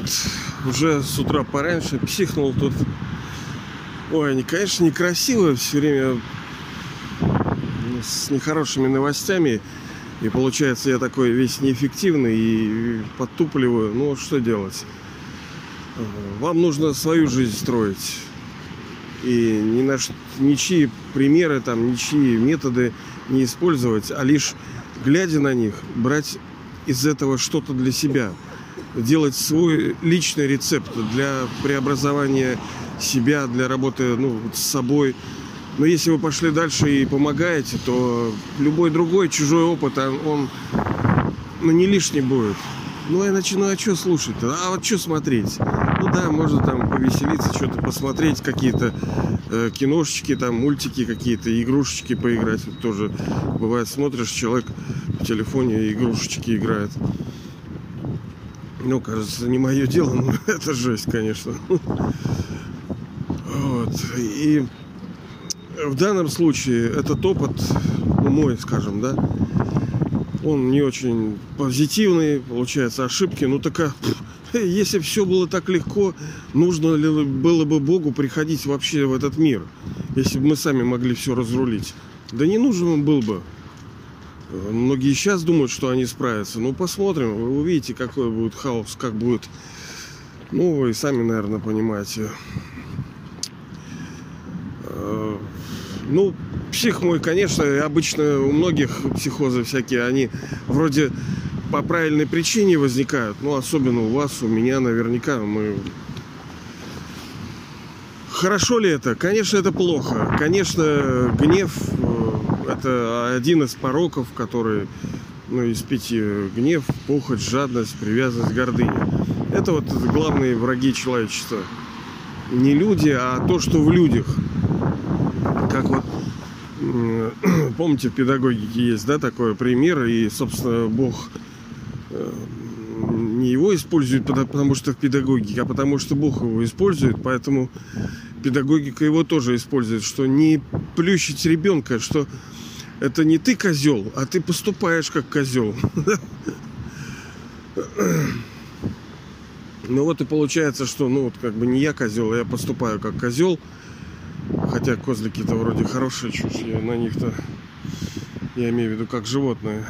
вот уже с утра пораньше психнул тут. Ой, они, конечно, некрасиво, все время с нехорошими новостями. И получается, я такой весь неэффективный и подтупливаю. Ну, что делать? Вам нужно свою жизнь строить. И ни на ничьи примеры, там, ничьи методы не использовать, а лишь глядя на них, брать из этого что-то для себя. Делать свой личный рецепт для преобразования себя, для работы ну, с собой. Но если вы пошли дальше и помогаете, то любой другой чужой опыт, он, он ну, не лишний будет. Ну, я начинаю, а что слушать-то? А вот что смотреть? Ну да, можно там повеселиться, что-то посмотреть, какие-то э, киношечки, там, мультики какие-то, игрушечки поиграть. Вот тоже бывает, смотришь, человек в телефоне игрушечки играет. Ну, кажется, не мое дело, но это жесть, конечно. Вот. И в данном случае этот опыт, ну, мой, скажем, да, он не очень позитивный, получается, ошибки. Ну, такая, если все было так легко, нужно ли было бы Богу приходить вообще в этот мир, если бы мы сами могли все разрулить? Да не нужен он был бы. Многие сейчас думают, что они справятся. Ну, посмотрим. Вы увидите, какой будет хаос, как будет. Ну, вы сами, наверное, понимаете. Э, ну, псих мой, конечно, обычно у многих психозы всякие, они вроде по правильной причине возникают. Ну, особенно у вас, у меня наверняка мы... Хорошо ли это? Конечно, это плохо. Конечно, гнев – это один из пороков, который, ну, из пяти гнев, похоть, жадность, привязанность, гордыня. Это вот главные враги человечества. Не люди, а то, что в людях. Как вот помните, в педагогике есть, да, такой пример, и, собственно, Бог его использует, потому что в педагогике, а потому что Бог его использует, поэтому педагогика его тоже использует, что не плющить ребенка, что это не ты козел, а ты поступаешь как козел. Ну вот и получается, что ну вот как бы не я козел, а я поступаю как козел. Хотя козлики-то вроде хорошие чушь, я на них-то, я имею в виду, как животные.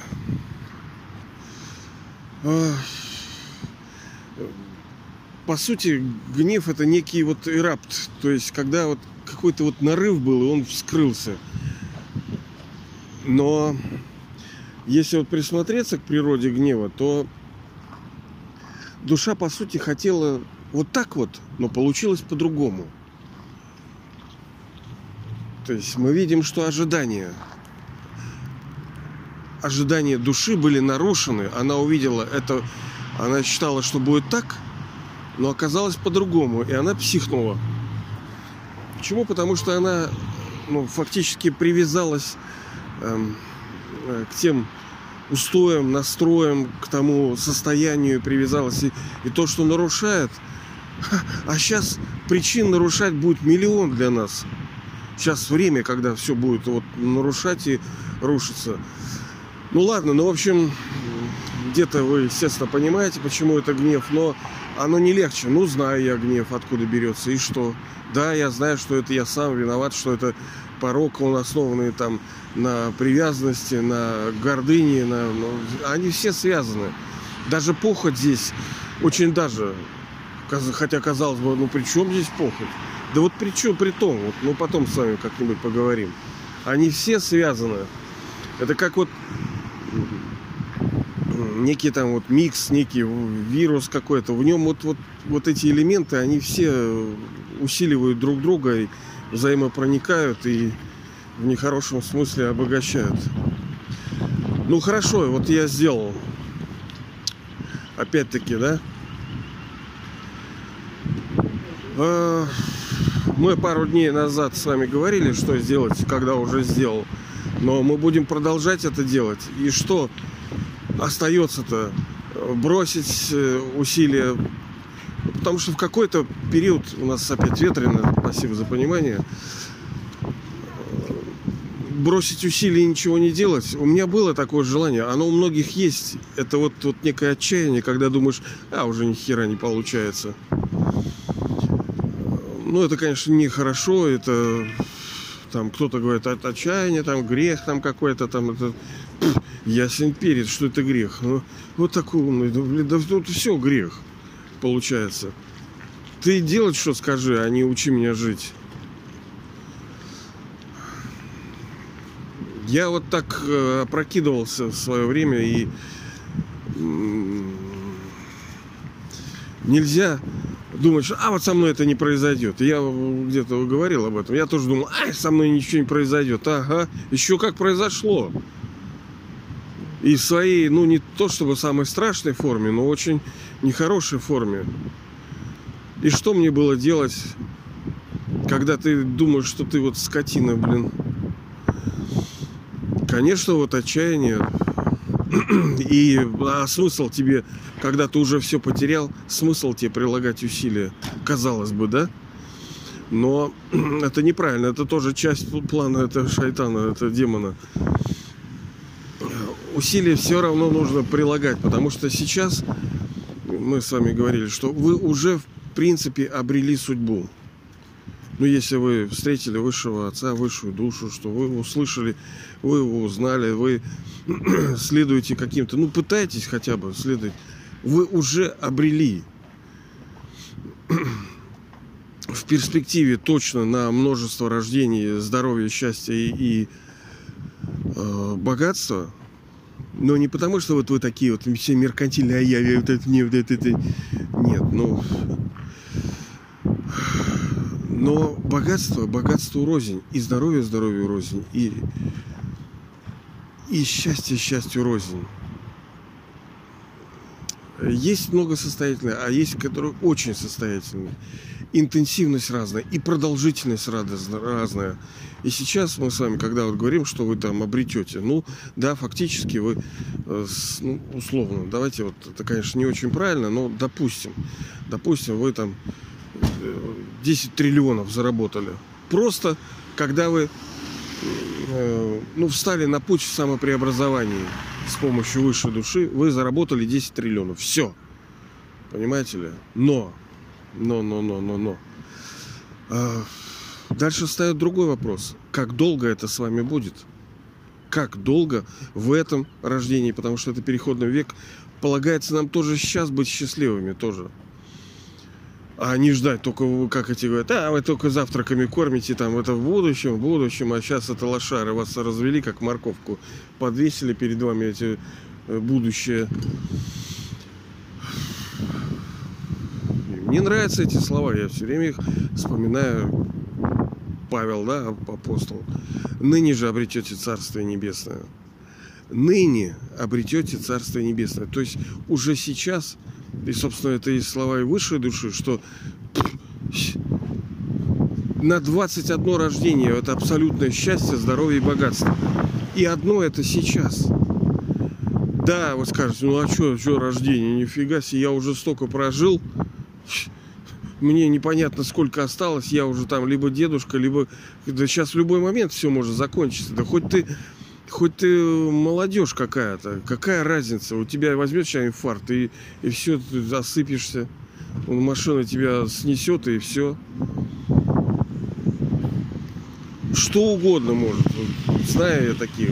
По сути, гнев это некий вот эрапт. То есть, когда вот какой-то вот нарыв был, и он вскрылся. Но если вот присмотреться к природе гнева, то душа, по сути, хотела вот так вот, но получилось по-другому. То есть мы видим, что ожидания, ожидания души были нарушены. Она увидела это, она считала, что будет так, но оказалось по-другому, и она психнула. Почему? Потому что она ну, фактически привязалась эм, э, к тем устоям, настроям, к тому состоянию привязалась. И, и то, что нарушает, а сейчас причин нарушать будет миллион для нас. Сейчас время, когда все будет вот нарушать и рушиться. Ну ладно, ну в общем, где-то вы, естественно, понимаете, почему это гнев, но оно не легче. Ну, знаю я гнев, откуда берется, и что. Да, я знаю, что это я сам виноват, что это порог, он основанный там на привязанности, на гордыне, на, ну, они все связаны. Даже похоть здесь очень даже, хотя казалось бы, ну при чем здесь похоть? Да вот при чем при том, вот мы потом с вами как-нибудь поговорим. Они все связаны. Это как вот некий там вот микс, некий вирус какой-то. В нем вот, вот, вот эти элементы, они все усиливают друг друга и взаимопроникают и в нехорошем смысле обогащают. Ну хорошо, вот я сделал. Опять-таки, да? А, мы пару дней назад с вами говорили, что сделать, когда уже сделал. Но мы будем продолжать это делать. И что остается-то? Бросить э, усилия. Потому что в какой-то период у нас опять ветрено, спасибо за понимание, бросить усилия и ничего не делать. У меня было такое желание, оно у многих есть. Это вот, вот некое отчаяние, когда думаешь, а уже ни хера не получается. Ну, это, конечно, нехорошо, это там кто-то говорит от отчаяния, там грех там какой-то, там это ясен перед, что это грех. Ну, вот такой умный, да, блин, да тут все грех получается. Ты делать что скажи, а не учи меня жить. Я вот так э, опрокидывался в свое время и нельзя думать, что а вот со мной это не произойдет. Я где-то говорил об этом. Я тоже думал, а со мной ничего не произойдет. Ага, еще как произошло. И своей, ну не то чтобы самой страшной форме, но очень нехорошей форме. И что мне было делать, когда ты думаешь, что ты вот скотина, блин? Конечно, вот отчаяние. И а смысл тебе, когда ты уже все потерял, смысл тебе прилагать усилия, казалось бы, да? Но это неправильно, это тоже часть плана это шайтана, это демона. Усилия все равно нужно прилагать, потому что сейчас мы с вами говорили, что вы уже в принципе обрели судьбу. Ну, если вы встретили высшего отца, высшую душу, что вы услышали, вы его узнали, вы следуете каким-то, ну, пытаетесь хотя бы следовать, вы уже обрели в перспективе точно на множество рождений, здоровья, счастья и, и э, богатства, но не потому, что вот вы такие вот все меркантильные, а я, я вот это не, вот это, это. Нет, ну, но богатство, богатство рознь, и здоровье, здоровье рознь, и, и счастье, счастью рознь. Есть много состоятельных, а есть, которые очень состоятельные. Интенсивность разная и продолжительность разная. И сейчас мы с вами, когда вот говорим, что вы там обретете, ну, да, фактически вы, э, ну, условно, давайте вот, это, конечно, не очень правильно, но допустим, допустим, вы там 10 триллионов заработали. Просто когда вы э, ну, встали на путь в самопреобразовании с помощью высшей души, вы заработали 10 триллионов. Все. Понимаете ли? Но, но, но, но, но, но. А, дальше встает другой вопрос. Как долго это с вами будет? Как долго в этом рождении, потому что это переходный век, полагается нам тоже сейчас быть счастливыми тоже а не ждать только, как эти говорят, а вы только завтраками кормите, там, это в будущем, в будущем, а сейчас это лошары, вас развели, как морковку, подвесили перед вами эти э, будущее. Мне нравятся эти слова, я все время их вспоминаю. Павел, да, апостол. Ныне же обретете Царствие Небесное. Ныне обретете Царствие Небесное. То есть уже сейчас и, собственно, это и слова и высшей души, что на 21 рождение это абсолютное счастье, здоровье и богатство. И одно это сейчас. Да, вы скажете, ну а что, что рождение, нифига себе, я уже столько прожил, мне непонятно сколько осталось, я уже там либо дедушка, либо... Да сейчас в любой момент все может закончиться. Да хоть ты хоть ты молодежь какая-то, какая разница? У тебя возьмет сейчас инфаркт, и, и все, ты засыпешься. Машина тебя снесет, и все. Что угодно может. Знаю я таких.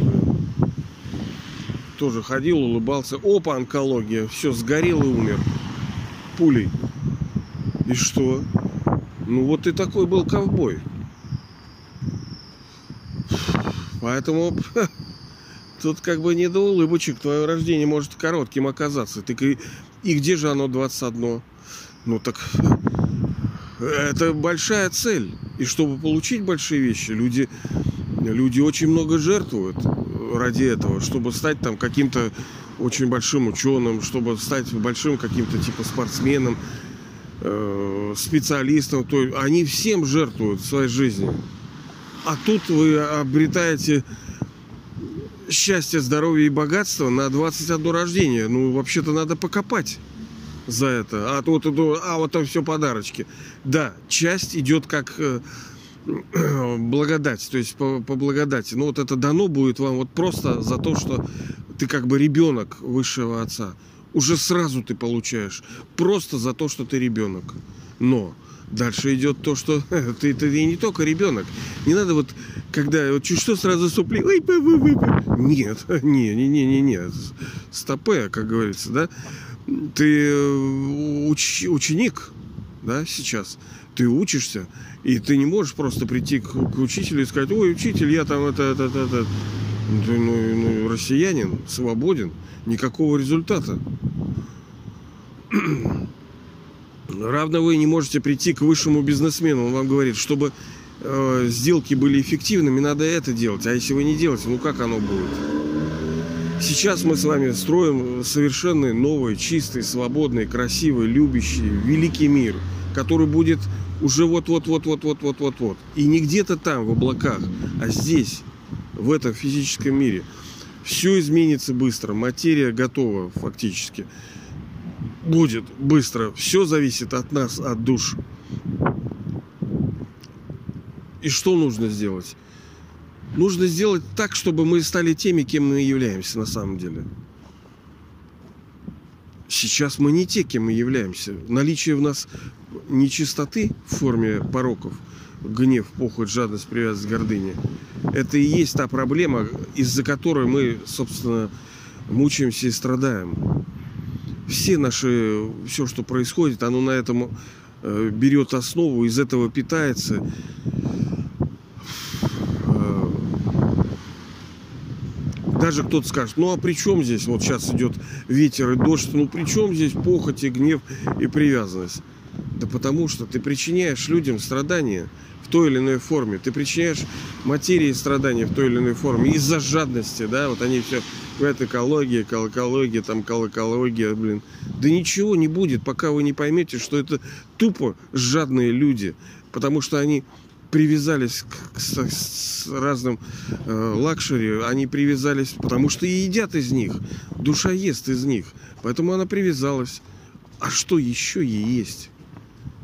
Тоже ходил, улыбался. Опа, онкология. Все, сгорел и умер. Пулей. И что? Ну вот ты такой был ковбой. Поэтому Тут как бы не до улыбочек. Твое рождение может коротким оказаться. И, и где же оно 21? Ну так это большая цель. И чтобы получить большие вещи, люди, люди очень много жертвуют ради этого, чтобы стать там каким-то очень большим ученым, чтобы стать большим каким-то типа спортсменом, э, специалистом. То они всем жертвуют своей жизнью. А тут вы обретаете счастье, здоровье и богатство на 21 рождение. Ну, вообще-то надо покопать за это. А вот, а вот там все подарочки. Да, часть идет как э, благодать, то есть по, по благодати. Ну вот это дано будет вам вот просто за то, что ты как бы ребенок высшего отца. Уже сразу ты получаешь. Просто за то, что ты ребенок. Но дальше идет то, что ты, ты не только ребенок. Не надо вот, когда вот чуть что сразу сопли. Ой, вы, вы. Нет, не, не, не, не, не. Стопе, как говорится, да. Ты э, уч, ученик, да, сейчас. Ты учишься, и ты не можешь просто прийти к, к учителю и сказать, ой, учитель, я там это, это, это, это. Ты, ну, ну, россиянин, свободен, никакого результата. Равно вы не можете прийти к высшему бизнесмену, он вам говорит, чтобы э, сделки были эффективными, надо это делать. А если вы не делаете, ну как оно будет? Сейчас мы с вами строим совершенно новый, чистый, свободный, красивый, любящий, великий мир, который будет уже вот-вот-вот-вот-вот-вот-вот-вот. И не где-то там, в облаках, а здесь, в этом физическом мире. Все изменится быстро, материя готова фактически. Будет быстро. Все зависит от нас, от душ. И что нужно сделать? Нужно сделать так, чтобы мы стали теми, кем мы являемся на самом деле. Сейчас мы не те, кем мы являемся. Наличие в нас нечистоты в форме пороков, гнев, похоть, жадность, привязанность, гордыня, это и есть та проблема, из-за которой мы, собственно, мучаемся и страдаем. Все наши, все, что происходит, оно на этом э, берет основу, из этого питается. даже кто-то скажет, ну а при чем здесь, вот сейчас идет ветер и дождь, ну при чем здесь похоть и гнев и привязанность? Да потому что ты причиняешь людям страдания в той или иной форме. Ты причиняешь материи страдания в той или иной форме из-за жадности, да, вот они все говорят экология, колокология, там колокология, блин. Да ничего не будет, пока вы не поймете, что это тупо жадные люди, потому что они привязались к, к, с разным э, luxury, они привязались, потому что и едят из них, душа ест из них, поэтому она привязалась. А что еще ей есть?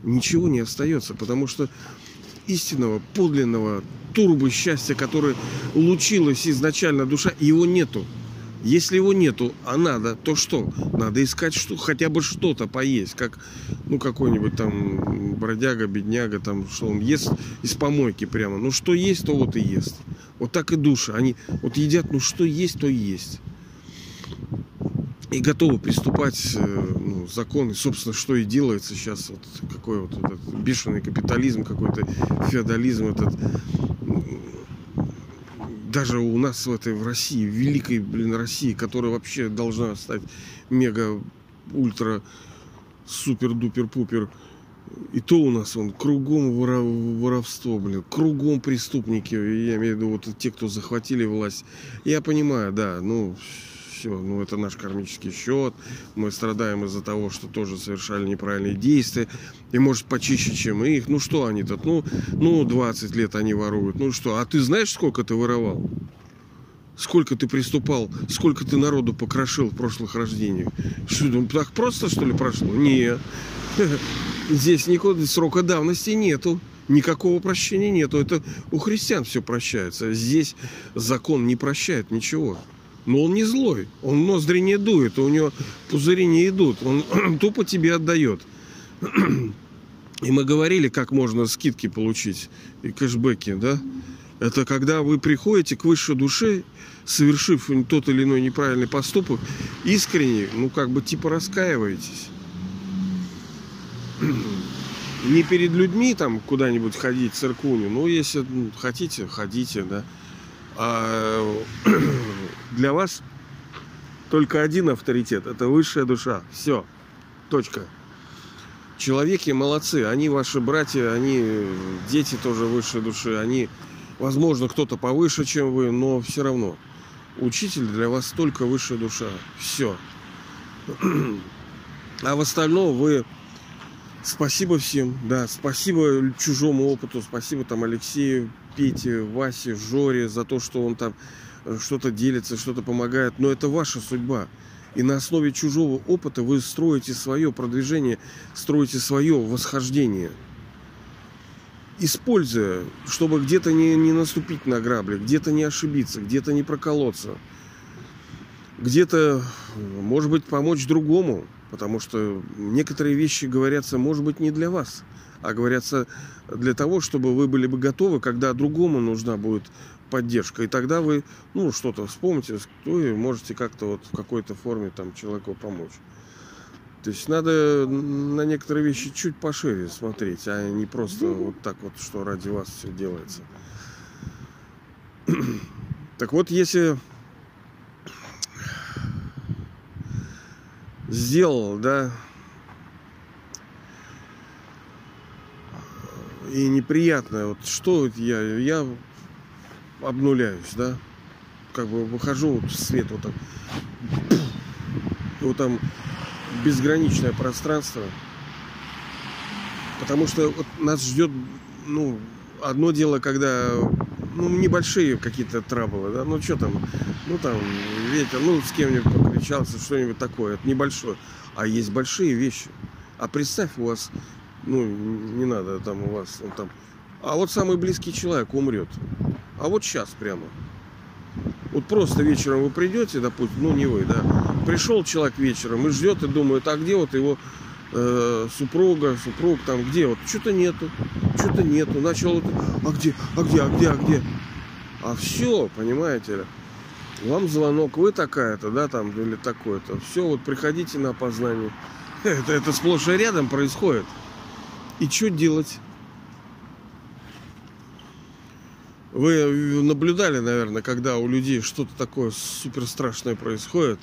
Ничего не остается, потому что истинного, подлинного турбо счастья, которое лучилось изначально душа, его нету. Если его нету, а надо, то что? Надо искать что, хотя бы что-то поесть, как ну какой-нибудь там бродяга, бедняга, там что он ест из помойки прямо. Ну что есть, то вот и ест. Вот так и души. Они вот едят, ну что есть, то и есть. И готовы приступать э, ну, законы, собственно, что и делается сейчас. Вот какой вот этот бешеный капитализм, какой-то феодализм этот даже у нас в этой в России, великой, блин, России, которая вообще должна стать мега, ультра, супер-дупер-пупер. И то у нас он кругом воровство, блин, кругом преступники, я имею в виду вот те, кто захватили власть. Я понимаю, да, ну, все, ну это наш кармический счет, мы страдаем из-за того, что тоже совершали неправильные действия, и может почище, чем их. Ну что они тут, ну, ну 20 лет они воруют, ну что, а ты знаешь, сколько ты воровал? Сколько ты приступал, сколько ты народу покрошил в прошлых рождениях? Что, ну, так просто, что ли, прошло? Нет. Здесь никакого срока давности нету. Никакого прощения нету. Это у христиан все прощается. Здесь закон не прощает ничего. Но он не злой, он ноздри не дует, у него пузыри не идут, он тупо тебе отдает. И мы говорили, как можно скидки получить и кэшбэки, да? Это когда вы приходите к высшей душе, совершив тот или иной неправильный поступок, искренне, ну как бы типа раскаиваетесь. Не перед людьми там куда-нибудь ходить, церквуню, ну если хотите, ходите, да. А для вас только один авторитет. Это высшая душа. Все. Точка. Человеки молодцы. Они ваши братья, они дети тоже высшей души. Они, возможно, кто-то повыше, чем вы, но все равно. Учитель для вас только высшая душа. Все. А в остальном вы спасибо всем, да, спасибо чужому опыту, спасибо там Алексею, Пете, Васе, Жоре за то, что он там э, что-то делится, что-то помогает. Но это ваша судьба. И на основе чужого опыта вы строите свое продвижение, строите свое восхождение. используя, чтобы где-то не, не наступить на грабли, где-то не ошибиться, где-то не проколоться, где-то, может быть, помочь другому, потому что некоторые вещи говорятся, может быть, не для вас, а говорятся для того, чтобы вы были бы готовы, когда другому нужна будет поддержка. И тогда вы, ну, что-то вспомните, кто и можете как-то вот в какой-то форме там человеку помочь. То есть надо на некоторые вещи чуть пошире смотреть, а не просто вот так вот, что ради вас все делается. Так вот, если сделал, да, и неприятно, вот что я, я обнуляюсь, да, как бы выхожу вот в свет вот так, и вот там безграничное пространство, потому что вот нас ждет, ну, одно дело, когда ну, небольшие какие-то траблы, да, ну, что там, ну, там, ветер, ну, с кем-нибудь покричался, что-нибудь такое, это небольшое, а есть большие вещи. А представь, у вас, ну, не надо там у вас, ну, там, а вот самый близкий человек умрет. А вот сейчас прямо. Вот просто вечером вы придете, допустим, ну не вы, да, пришел человек вечером и ждет и думает, а где вот его э, супруга, супруг там, где вот, что-то нету, что-то нету, начал, а где, а где, а где, а где, а все, понимаете ли, вам звонок, вы такая-то, да, там, или такое-то, все, вот приходите на опознание, это, это сплошь и рядом происходит, и что делать? Вы наблюдали, наверное, когда у людей что-то такое супер страшное происходит,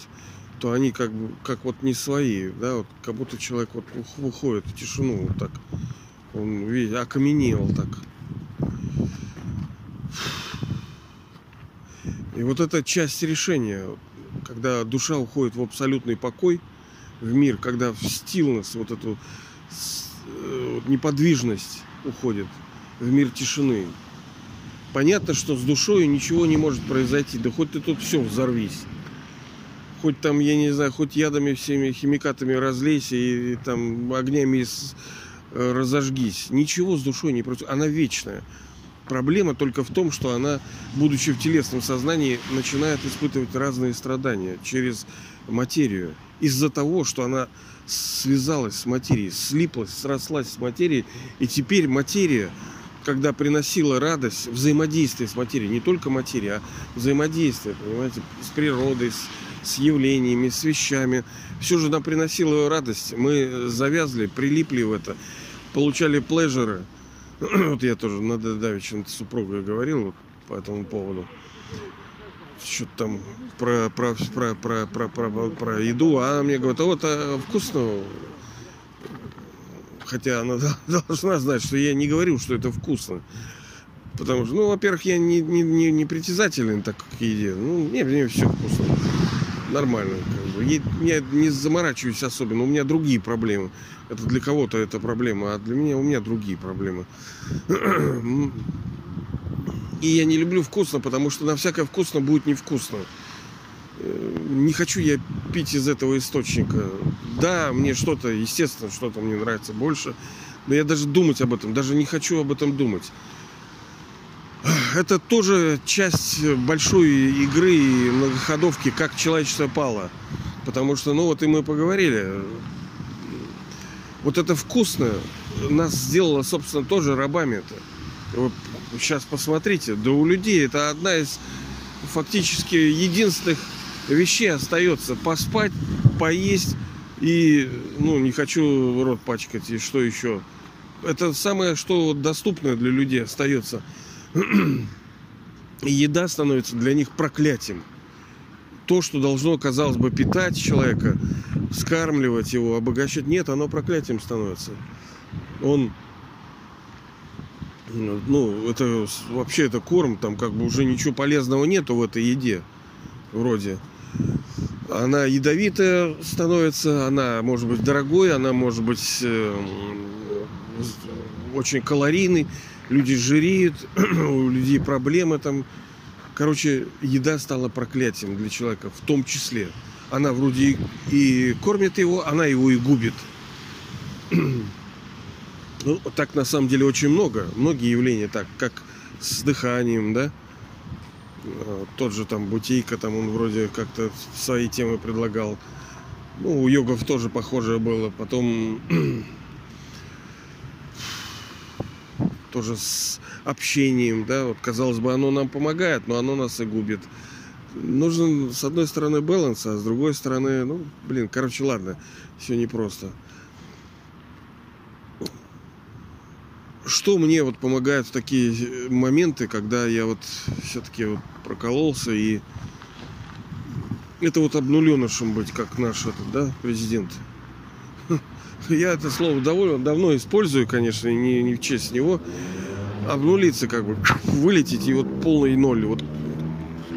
то они как бы как вот не свои, да, вот как будто человек вот выходит в тишину вот так, он видите, окаменел так. И вот эта часть решения, когда душа уходит в абсолютный покой, в мир, когда в стилность, вот эту э, неподвижность уходит в мир тишины, понятно, что с душой ничего не может произойти. Да хоть ты тут все взорвись. Хоть там, я не знаю, хоть ядами всеми химикатами разлейся и, и там огнями с, э, разожгись. Ничего с душой не происходит. Она вечная. Проблема только в том, что она, будучи в телесном сознании, начинает испытывать разные страдания через материю. Из-за того, что она связалась с материей, слиплась, срослась с материей, и теперь материя когда приносила радость, взаимодействие с материей, не только материя, а взаимодействие, понимаете, с природой, с, с явлениями, с вещами. Все же нам приносило радость. Мы завязли, прилипли в это, получали плежеры. Вот я тоже на Давичем супругой говорил вот по этому поводу. Что-то там про, про, про, про, про, про, про еду, а она мне говорит, а вот а вкусно хотя она должна знать, что я не говорю, что это вкусно. Потому что, ну, во-первых, я не, не, не, не притязателен так к еде. Ну, мне, мне все вкусно. Нормально. Как бы. Я не заморачиваюсь особенно. У меня другие проблемы. Это для кого-то это проблема, а для меня у меня другие проблемы. И я не люблю вкусно, потому что на всякое вкусно будет невкусно. Не хочу я пить из этого источника. Да, мне что-то, естественно, что-то мне нравится больше, но я даже думать об этом, даже не хочу об этом думать. Это тоже часть большой игры и многоходовки, как человечество пало. Потому что, ну вот и мы поговорили, вот это вкусное нас сделало, собственно, тоже рабами-то. Вы сейчас посмотрите, да у людей это одна из фактически единственных вещей остается поспать, поесть и, ну, не хочу рот пачкать, и что еще. Это самое, что доступное для людей остается. Еда становится для них проклятием. То, что должно, казалось бы, питать человека, скармливать его, обогащать, нет, оно проклятием становится. Он ну, это вообще это корм, там как бы уже ничего полезного нету в этой еде, вроде она ядовитая становится, она может быть дорогой, она может быть э, очень калорийной, люди жиреют, у людей проблемы там. Короче, еда стала проклятием для человека, в том числе. Она вроде и кормит его, она его и губит. Ну, так на самом деле очень много. Многие явления так, как с дыханием, да. Э, тот же там Бутейка, там он вроде как-то свои темы предлагал. Ну, у йогов тоже похожее было. Потом тоже с общением, да, вот казалось бы, оно нам помогает, но оно нас и губит. Нужен, с одной стороны, баланс, а с другой стороны, ну, блин, короче, ладно, все непросто. Что мне вот помогает в такие моменты, когда я вот все-таки вот прокололся и это вот обнуленышем быть, как наш этот, да, президент. Я это слово довольно давно использую, конечно, не, не в честь него. Обнулиться как бы, вылететь и вот полный ноль, вот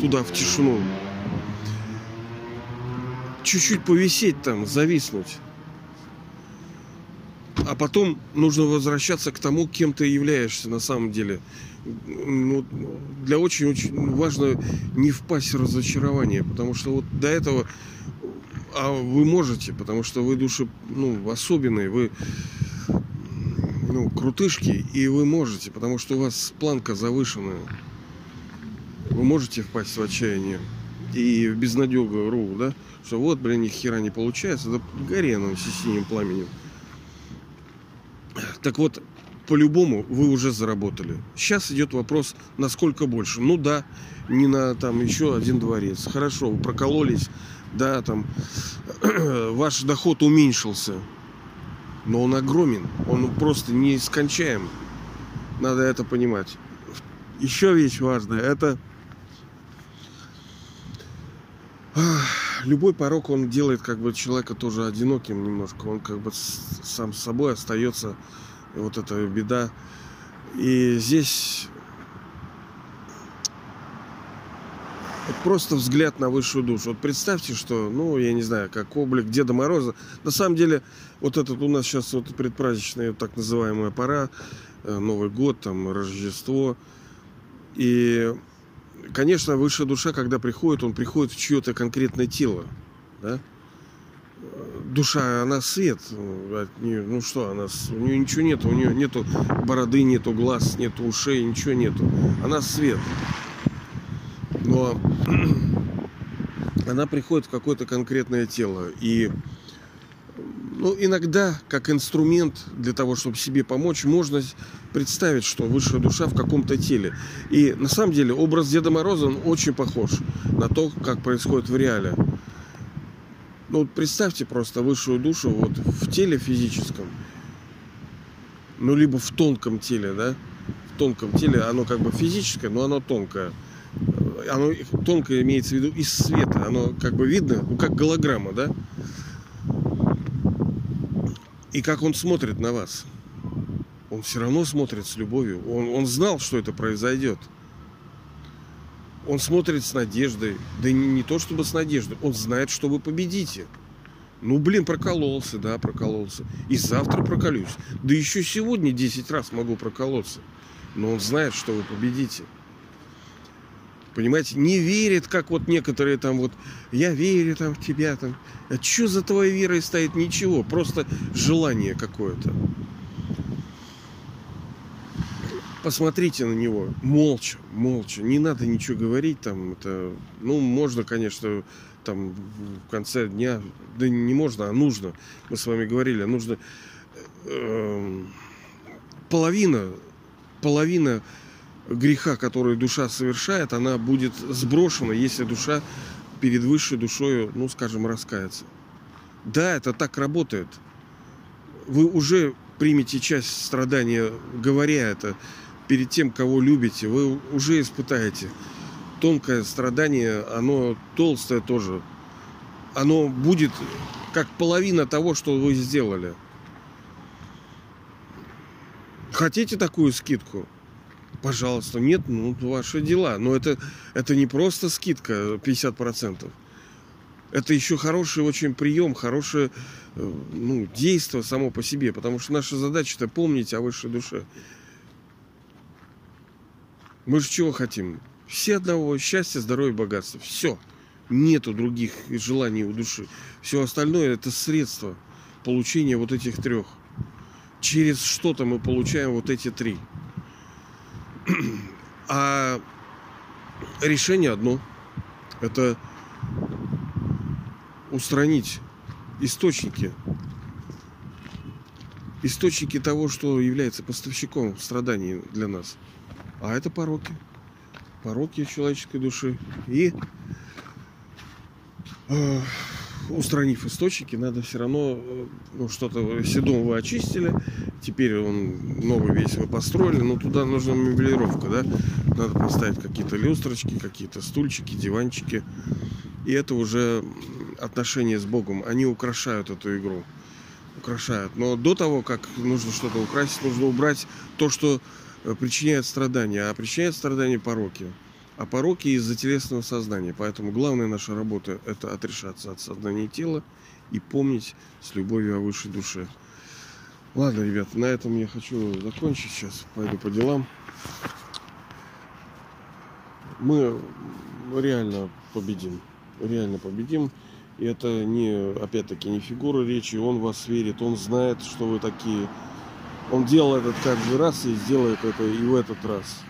туда, в тишину. Чуть-чуть повисеть там, зависнуть. А потом нужно возвращаться к тому, кем ты являешься на самом деле. Ну, для очень-очень важно не впасть в разочарование, потому что вот до этого а вы можете, потому что вы души ну, особенные, вы ну, крутышки, и вы можете, потому что у вас планка завышенная. Вы можете впасть в отчаяние и в безнадегу ру, да, что вот, блин, ни хера не получается, да гори оно синим пламенем. Так вот, по-любому вы уже заработали. Сейчас идет вопрос, насколько больше. Ну да, не на там еще один дворец. Хорошо, вы прокололись, да, там ваш доход уменьшился, но он огромен, он просто нескончаем. Надо это понимать. Еще вещь важная, это любой порог он делает как бы человека тоже одиноким немножко. Он как бы сам с собой остается. Вот эта беда. И здесь просто взгляд на высшую душу. Вот представьте, что, ну, я не знаю, как облик Деда Мороза. На самом деле, вот этот у нас сейчас вот предпраздничная так называемая пора, э, Новый год, там, Рождество. И, конечно, высшая душа, когда приходит, он приходит в чье-то конкретное тело. Да? Душа, она свет. Ну что, она, у нее ничего нет, у нее нету бороды, нету глаз, нету ушей, ничего нету. Она свет но она приходит в какое-то конкретное тело. И ну, иногда, как инструмент для того, чтобы себе помочь, можно представить, что высшая душа в каком-то теле. И на самом деле образ Деда Мороза, он очень похож на то, как происходит в реале. Ну, вот представьте просто высшую душу вот в теле физическом, ну, либо в тонком теле, да, в тонком теле, оно как бы физическое, но оно тонкое оно тонко имеется в виду из света, оно как бы видно, ну как голограмма, да? И как он смотрит на вас. Он все равно смотрит с любовью. Он, он знал, что это произойдет. Он смотрит с надеждой. Да не, не то чтобы с надеждой. Он знает, что вы победите. Ну, блин, прокололся, да, прокололся. И завтра проколюсь. Да еще сегодня 10 раз могу проколоться. Но он знает, что вы победите. Понимаете, не верит, как вот некоторые там вот, я верю там в тебя там. А что за твоей верой стоит? Ничего, просто желание какое-то. Посмотрите на него, молча, молча, не надо ничего говорить там, это, ну, можно, конечно, там в конце дня, да не можно, а нужно, мы с вами говорили, нужно э, половина, половина греха, который душа совершает, она будет сброшена, если душа перед высшей душой, ну, скажем, раскается. Да, это так работает. Вы уже примете часть страдания, говоря это перед тем, кого любите. Вы уже испытаете. Тонкое страдание, оно толстое тоже. Оно будет как половина того, что вы сделали. Хотите такую скидку? пожалуйста, нет, ну, ваши дела. Но это, это не просто скидка 50%. Это еще хороший очень прием, хорошее э, ну, действие само по себе. Потому что наша задача это помнить о высшей душе. Мы же чего хотим? Все одного счастья, здоровья, богатства. Все. Нету других желаний у души. Все остальное это средство получения вот этих трех. через что-то мы получаем вот эти три. А решение одно. Это устранить источники источники того, что является поставщиком страданий для нас. А это пороки. Пороки человеческой души. И э, устранив источники, надо все равно э, ну, что-то, если дом вы очистили, теперь он новый весь вы построили, но туда нужна мебелировка, да, надо поставить какие-то люстрочки, какие-то стульчики, диванчики, и это уже отношения с Богом, они украшают эту игру украшают. Но до того, как нужно что-то украсить, нужно убрать то, что э, причиняет страдания. А причиняет страдания пороки. А пороки из-за телесного сознания. Поэтому главная наша работа – это отрешаться от сознания тела и помнить с любовью о высшей душе. Ладно, ребят, на этом я хочу закончить сейчас. Пойду по делам. Мы реально победим. Реально победим. И это не, опять-таки, не фигура речи, он вас верит, он знает, что вы такие. Он делал этот каждый раз и сделает это и в этот раз.